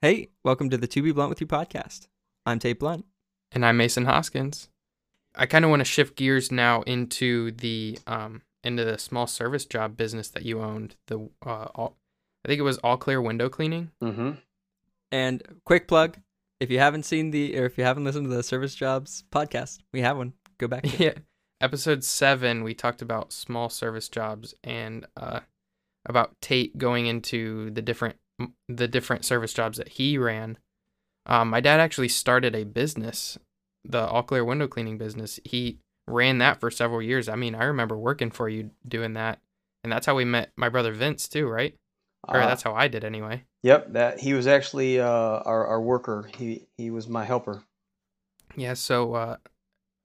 Hey, welcome to the To Be Blunt with You podcast. I'm Tate Blunt. And I'm Mason Hoskins. I kind of want to shift gears now into the um into the small service job business that you owned. The uh, all, I think it was All Clear Window Cleaning. Mm-hmm. And quick plug, if you haven't seen the or if you haven't listened to the Service Jobs podcast, we have one. Go back. To it. yeah, episode seven, we talked about small service jobs and uh about Tate going into the different the different service jobs that he ran. Um, my dad actually started a business, the All Clear Window Cleaning business. He ran that for several years. I mean, I remember working for you doing that, and that's how we met my brother Vince too, right? Or Uh, that's how I did anyway. Yep, that he was actually uh, our our worker. He he was my helper. Yeah. So, uh,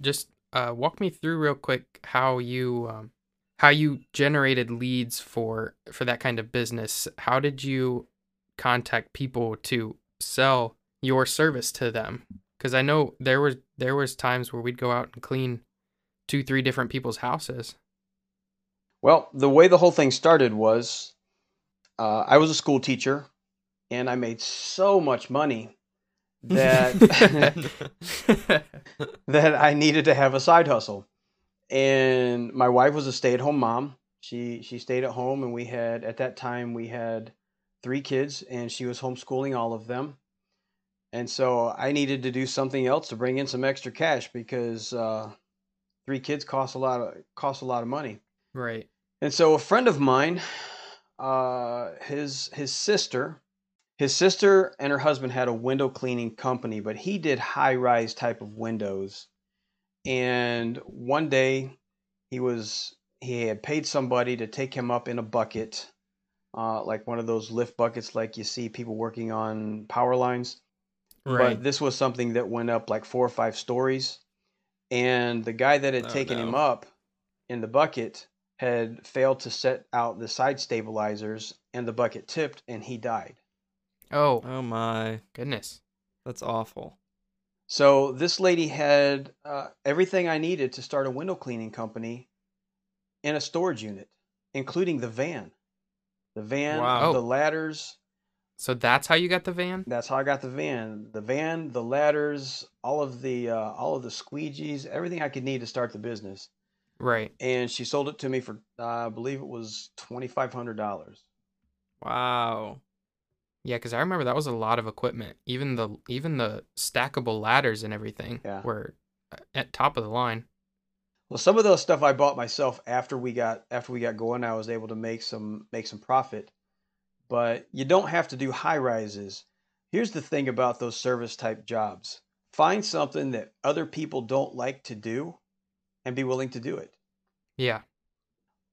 just uh, walk me through real quick how you um, how you generated leads for for that kind of business. How did you contact people to sell your service to them? Because I know there was there was times where we'd go out and clean two three different people's houses. Well, the way the whole thing started was uh, I was a school teacher, and I made so much money that that I needed to have a side hustle. And my wife was a stay-at-home mom. She she stayed at home, and we had at that time we had three kids, and she was homeschooling all of them. And so I needed to do something else to bring in some extra cash because uh, three kids cost a lot of cost a lot of money. right. And so a friend of mine, uh, his his sister, his sister and her husband had a window cleaning company, but he did high rise type of windows. And one day, he was he had paid somebody to take him up in a bucket, uh, like one of those lift buckets, like you see people working on power lines. Right. But this was something that went up like four or five stories. And the guy that had Oh, taken him up in the bucket had failed to set out the side stabilizers and the bucket tipped and he died. oh oh my, goodness. that's awful. So this lady had uh, everything I needed to start a window cleaning company in a storage unit, including the van. The van, Wow. the ladders. So that's how you got the van. That's how I got the van. The van, the ladders, all of the uh, all of the squeegees, everything I could need to start the business. Right. and she sold it to me for uh, I believe it was twenty five hundred dollars. Wow. Yeah, because I remember that was a lot of equipment. Even the even the stackable ladders and everything Yeah. were uh, at top of the line. Well, some of those stuff I bought myself after we got after we got going. I was able to make some make some profit, but you don't have to do high rises. Here's the thing about those service type jobs: find something that other people don't like to do, and be willing to do it. Yeah.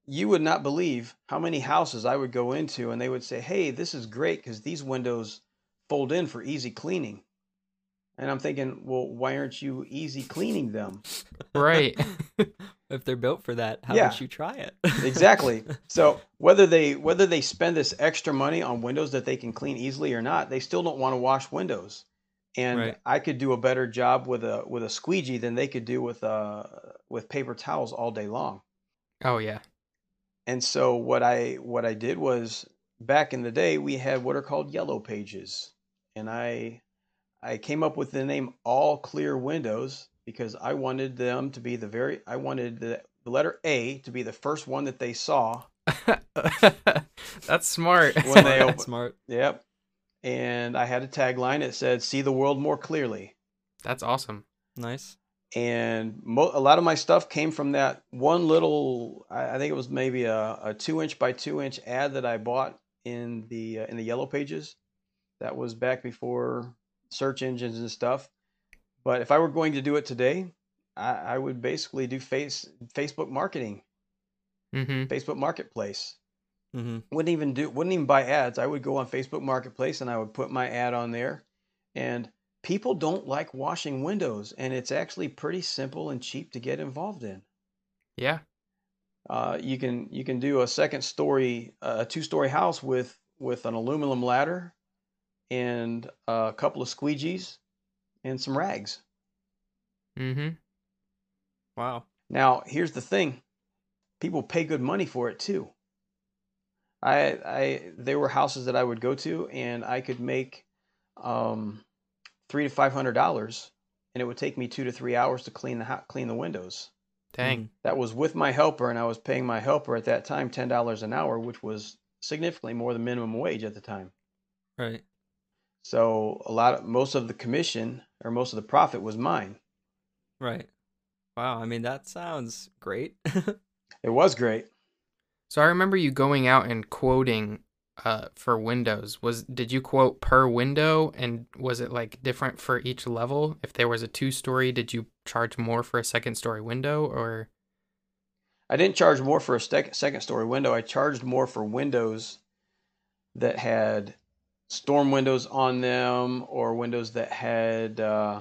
you would not believe how many houses I would go into and they would say, Hey, this is great because these windows fold in for easy cleaning. And I'm thinking, Well, why aren't you easy cleaning them? Right. if they're built for that, how Yeah. would you try it? Exactly. So whether they whether they spend this extra money on windows that they can clean easily or not, they still don't want to wash windows. And Right. I could do a better job with a with a squeegee than they could do with uh with paper towels all day long. oh yeah. And so what I what I did was back in the day we had what are called yellow pages. And I I came up with the name All Clear Windows because I wanted them to be the very I wanted the, the letter A to be the first one that they saw. That's smart. When they Smart, open- smart. Yep. And I had a tagline that said see the world more clearly. That's awesome. Nice. and mo- a lot of my stuff came from that one little i, I think it was maybe a, a two inch by two inch ad that i bought in the uh, in the yellow pages that was back before search engines and stuff. But if i were going to do it today i, I would basically do face facebook marketing. Mm-hmm. facebook marketplace. Hmm wouldn't even do wouldn't even buy ads. I would go on facebook marketplace and i would put my ad on there. And people don't like washing windows and it's actually pretty simple and cheap to get involved in. Yeah. uh, you can you can do a second story a two story house with with an aluminum ladder and a couple of squeegees and some rags Mm-hmm. Wow. Now, here's the thing: people pay good money for it too. I, I, there were houses that I would go to, and I could make um, three to five hundred dollars, and it would take me two to three hours to clean the hou- clean the windows. Dang. That was with my helper, and I was paying my helper at that time ten dollars an hour, which was significantly more than minimum wage at the time. Right. So a lot of most of the commission or most of the profit was mine. Right. Wow. I mean, that sounds great. It was great. So I remember you going out and quoting uh for windows. Was did you quote per window and was it like different for each level? If there was a two story, did you charge more for a second story window or I didn't charge more for a sec- second story window. I charged more for windows that had storm windows on them or windows that had uh,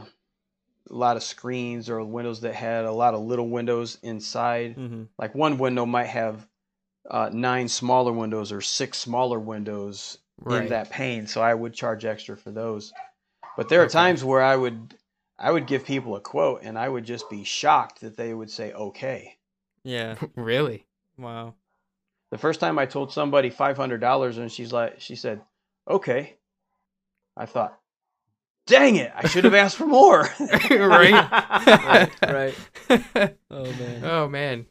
a lot of screens or windows that had a lot of little windows inside. hmm Like one window might have uh, nine smaller windows or six smaller windows in that pane, so I would charge extra for those. But there are times where I would I would give people a quote and I would just be shocked that they would say okay. Yeah. really? Wow. The first time I told somebody five hundred dollars, and she's like, she said, "Okay." I thought, "Dang it! I should have asked for more." right. right. Oh man. Oh man.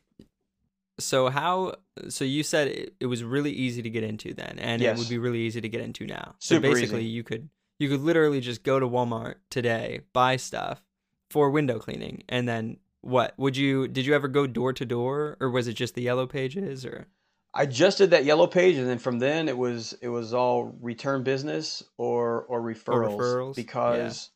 So how? So you said it, it was really easy to get into then, and it would be really easy to get into now. Super So basically, easy. you could you could literally just go to Walmart today, buy stuff for window cleaning, and then what? Would you? Did you ever go door to door, or was it just the yellow pages? Or I just did that yellow page, and then from then it was it was all return business or or referrals. referrals, yeah. Because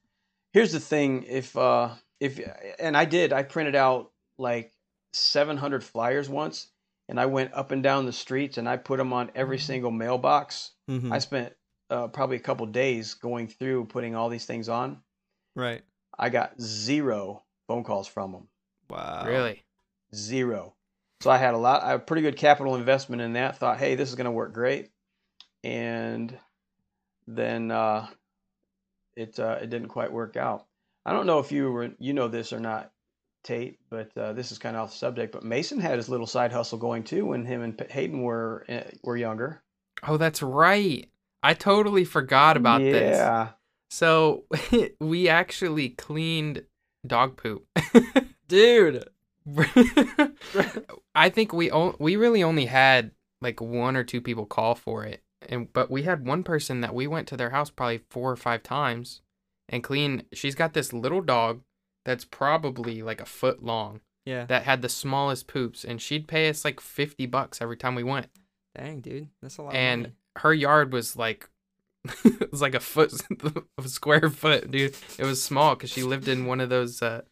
here's the thing: if uh if and I did, I printed out like 700 flyers once, and I went up and down the streets and I put them on every Mm-hmm. single mailbox. Mhm. I spent uh, probably a couple days going through putting all these things on. right? I got zero phone calls from them. Wow. Really? Zero. So I had a lot, I had a pretty good capital investment in that. Thought, hey, this is going to work great, and then uh, it uh, it didn't quite work out. I don't know if you were you know this or not, Tate, but uh, this is kind of off the subject. But Mason had his little side hustle going too when him and Hayden were uh, were younger. Oh, that's right. I totally forgot about this. Yeah. So we actually cleaned dog poop. dude. I think we on- we really only had like one or two people call for it, and but we had one person that we went to their house probably four or five times and clean. She's got this little dog that's probably like a foot long Yeah. that had the smallest poops, and she'd pay us like fifty bucks every time we went. Dang, dude, that's a lot. and her yard was like it was like a foot of a square foot dude it was small because she lived in one of those uh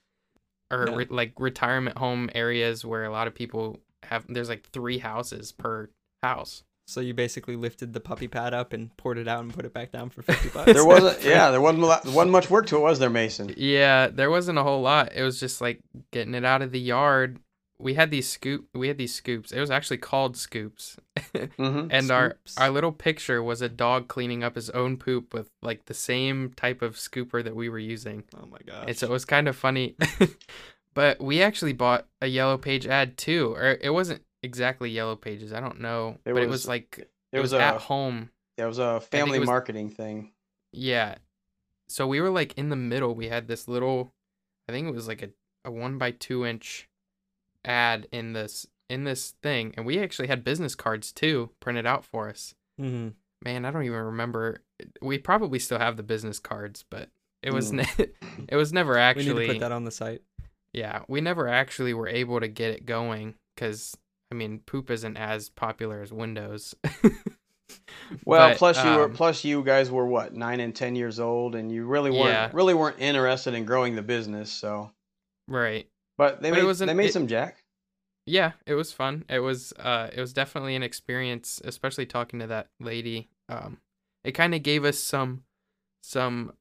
or Yeah. re- like retirement home areas where a lot of people have there's like three houses per house So you basically lifted the puppy pad up and poured it out and put it back down for fifty bucks. There wasn't, yeah, there wasn't, a lot, wasn't much work to it, was there, Mason? yeah there wasn't a whole lot it was just like getting it out of the yard we had these scoop we had these scoops it was actually called scoops Mm-hmm. and our Scoops. our little picture was a dog cleaning up his own poop with like the same type of scooper that we were using Oh my gosh. and so it was kind of funny but we actually bought a yellow page ad too or it wasn't exactly yellow pages i don't know It but it was- was like it, It was, was, a at home it was a family was- marketing thing. yeah so we were like in the middle we had this little i think it was like a, a one by two inch ad in this in this thing and we actually had business cards too printed out for us hmm man, I don't even remember. We probably still have the business cards, but it was Mm. ne- it was never We actually. need to put that on the site. Yeah, we never actually were able to get it going because I mean, poop isn't as popular as Windows. Well, But, plus you were um, plus you guys were what nine and ten years old, and you really weren't Yeah. really weren't interested in growing the business. So, right. But they But it made wasn't- they made it- some jack. Yeah, it was fun. It was uh it was definitely an experience, especially talking to that lady. Um it kind of gave us some some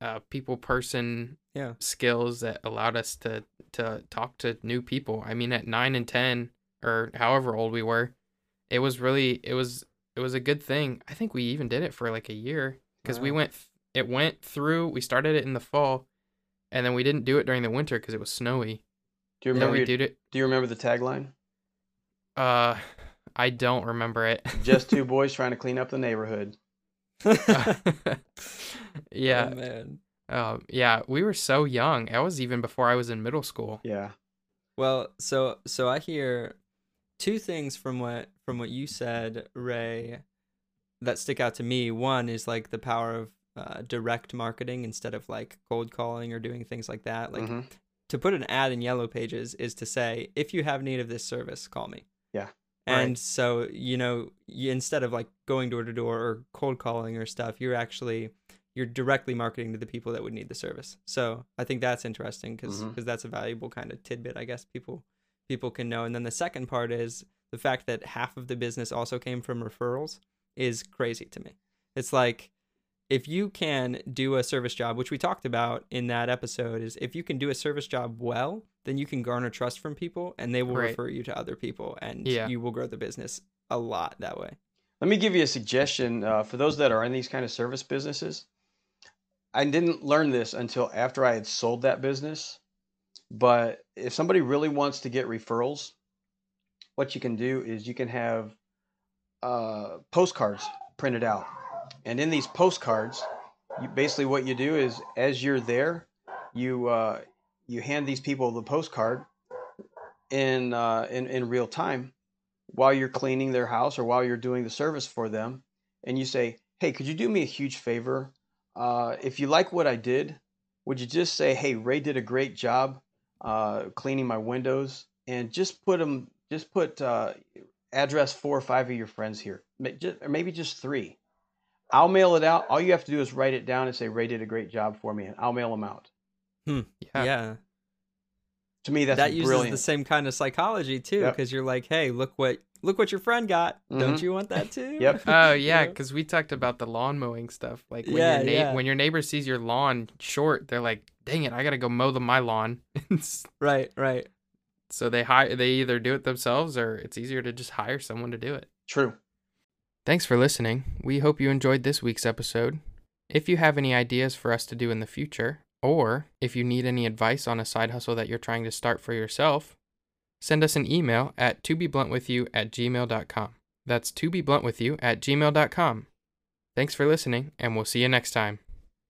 uh people person Yeah. skills that allowed us to to talk to new people. I mean at 9 and 10 or however old we were, it was really it was it was a good thing. I think we even did it for like a year cuz we went th- it went through we started it in the fall and then we didn't do it during the winter cuz it was snowy. Do you remember? we your- did it do you remember the tagline? uh I don't remember it. Just two boys trying to clean up the neighborhood. yeah. Oh, man. Um, yeah, we were so young. That was even before I was in middle school. Yeah. Well, so so I hear two things from what from what you said, Ray, that stick out to me. One is like the power of uh, direct marketing instead of like cold calling or doing things like that. Like Mhm. to put an ad in Yellow Pages is to say, if you have need of this service, call me. Yeah. And Right. so you know, you, instead of like going door to door or cold calling or stuff, you're actually you're directly marketing to the people that would need the service. So I think that's interesting because Mhm. that's a valuable kind of tidbit, I guess people people can know. And then the second part is the fact that half of the business also came from referrals is crazy to me. It's like if you can do a service job, which we talked about in that episode, is if you can do a service job well, then you can garner trust from people and they will Right. refer you to other people and Yeah. you will grow the business a lot that way. Let me give you a suggestion uh, for those that are in these kind of service businesses. I didn't learn this until after I had sold that business. But if somebody really wants to get referrals, what you can do is you can have uh, postcards printed out. And in these postcards, you, basically what you do is as you're there, you uh, you hand these people the postcard in, uh, in in real time while you're cleaning their house or while you're doing the service for them, and you say, "Hey, could you do me a huge favor? Uh, if you like what I did, would you just say, "Hey, Ray did a great job uh, cleaning my windows," and just put them, just put uh, address four or five of your friends here, Ma- ju- or maybe just three. I'll mail it out. All you have to do is write it down and say, "Ray did a great job for me," and I'll mail them out. Yeah. yeah. To me, that's that uses brilliant. the same kind of psychology too Yep. because you're like, "Hey, look what look what your friend got. Don't Mhm. you want that too?" Yep. Oh yeah, because we talked about the lawn mowing stuff. Like when Yeah, your na- yeah. when your neighbor sees your lawn short, they're like, "Dang it, I gotta go mow the my lawn." Right, right. so they hire they either do it themselves or it's easier to just hire someone to do it. True. Thanks for listening. We hope you enjoyed this week's episode. If you have any ideas for us to do in the future, or if you need any advice on a side hustle that you're trying to start for yourself, send us an email at tobebluntwithyou at gmail.com. That's tobebluntwithyou at gmail.com. Thanks for listening, and we'll see you next time.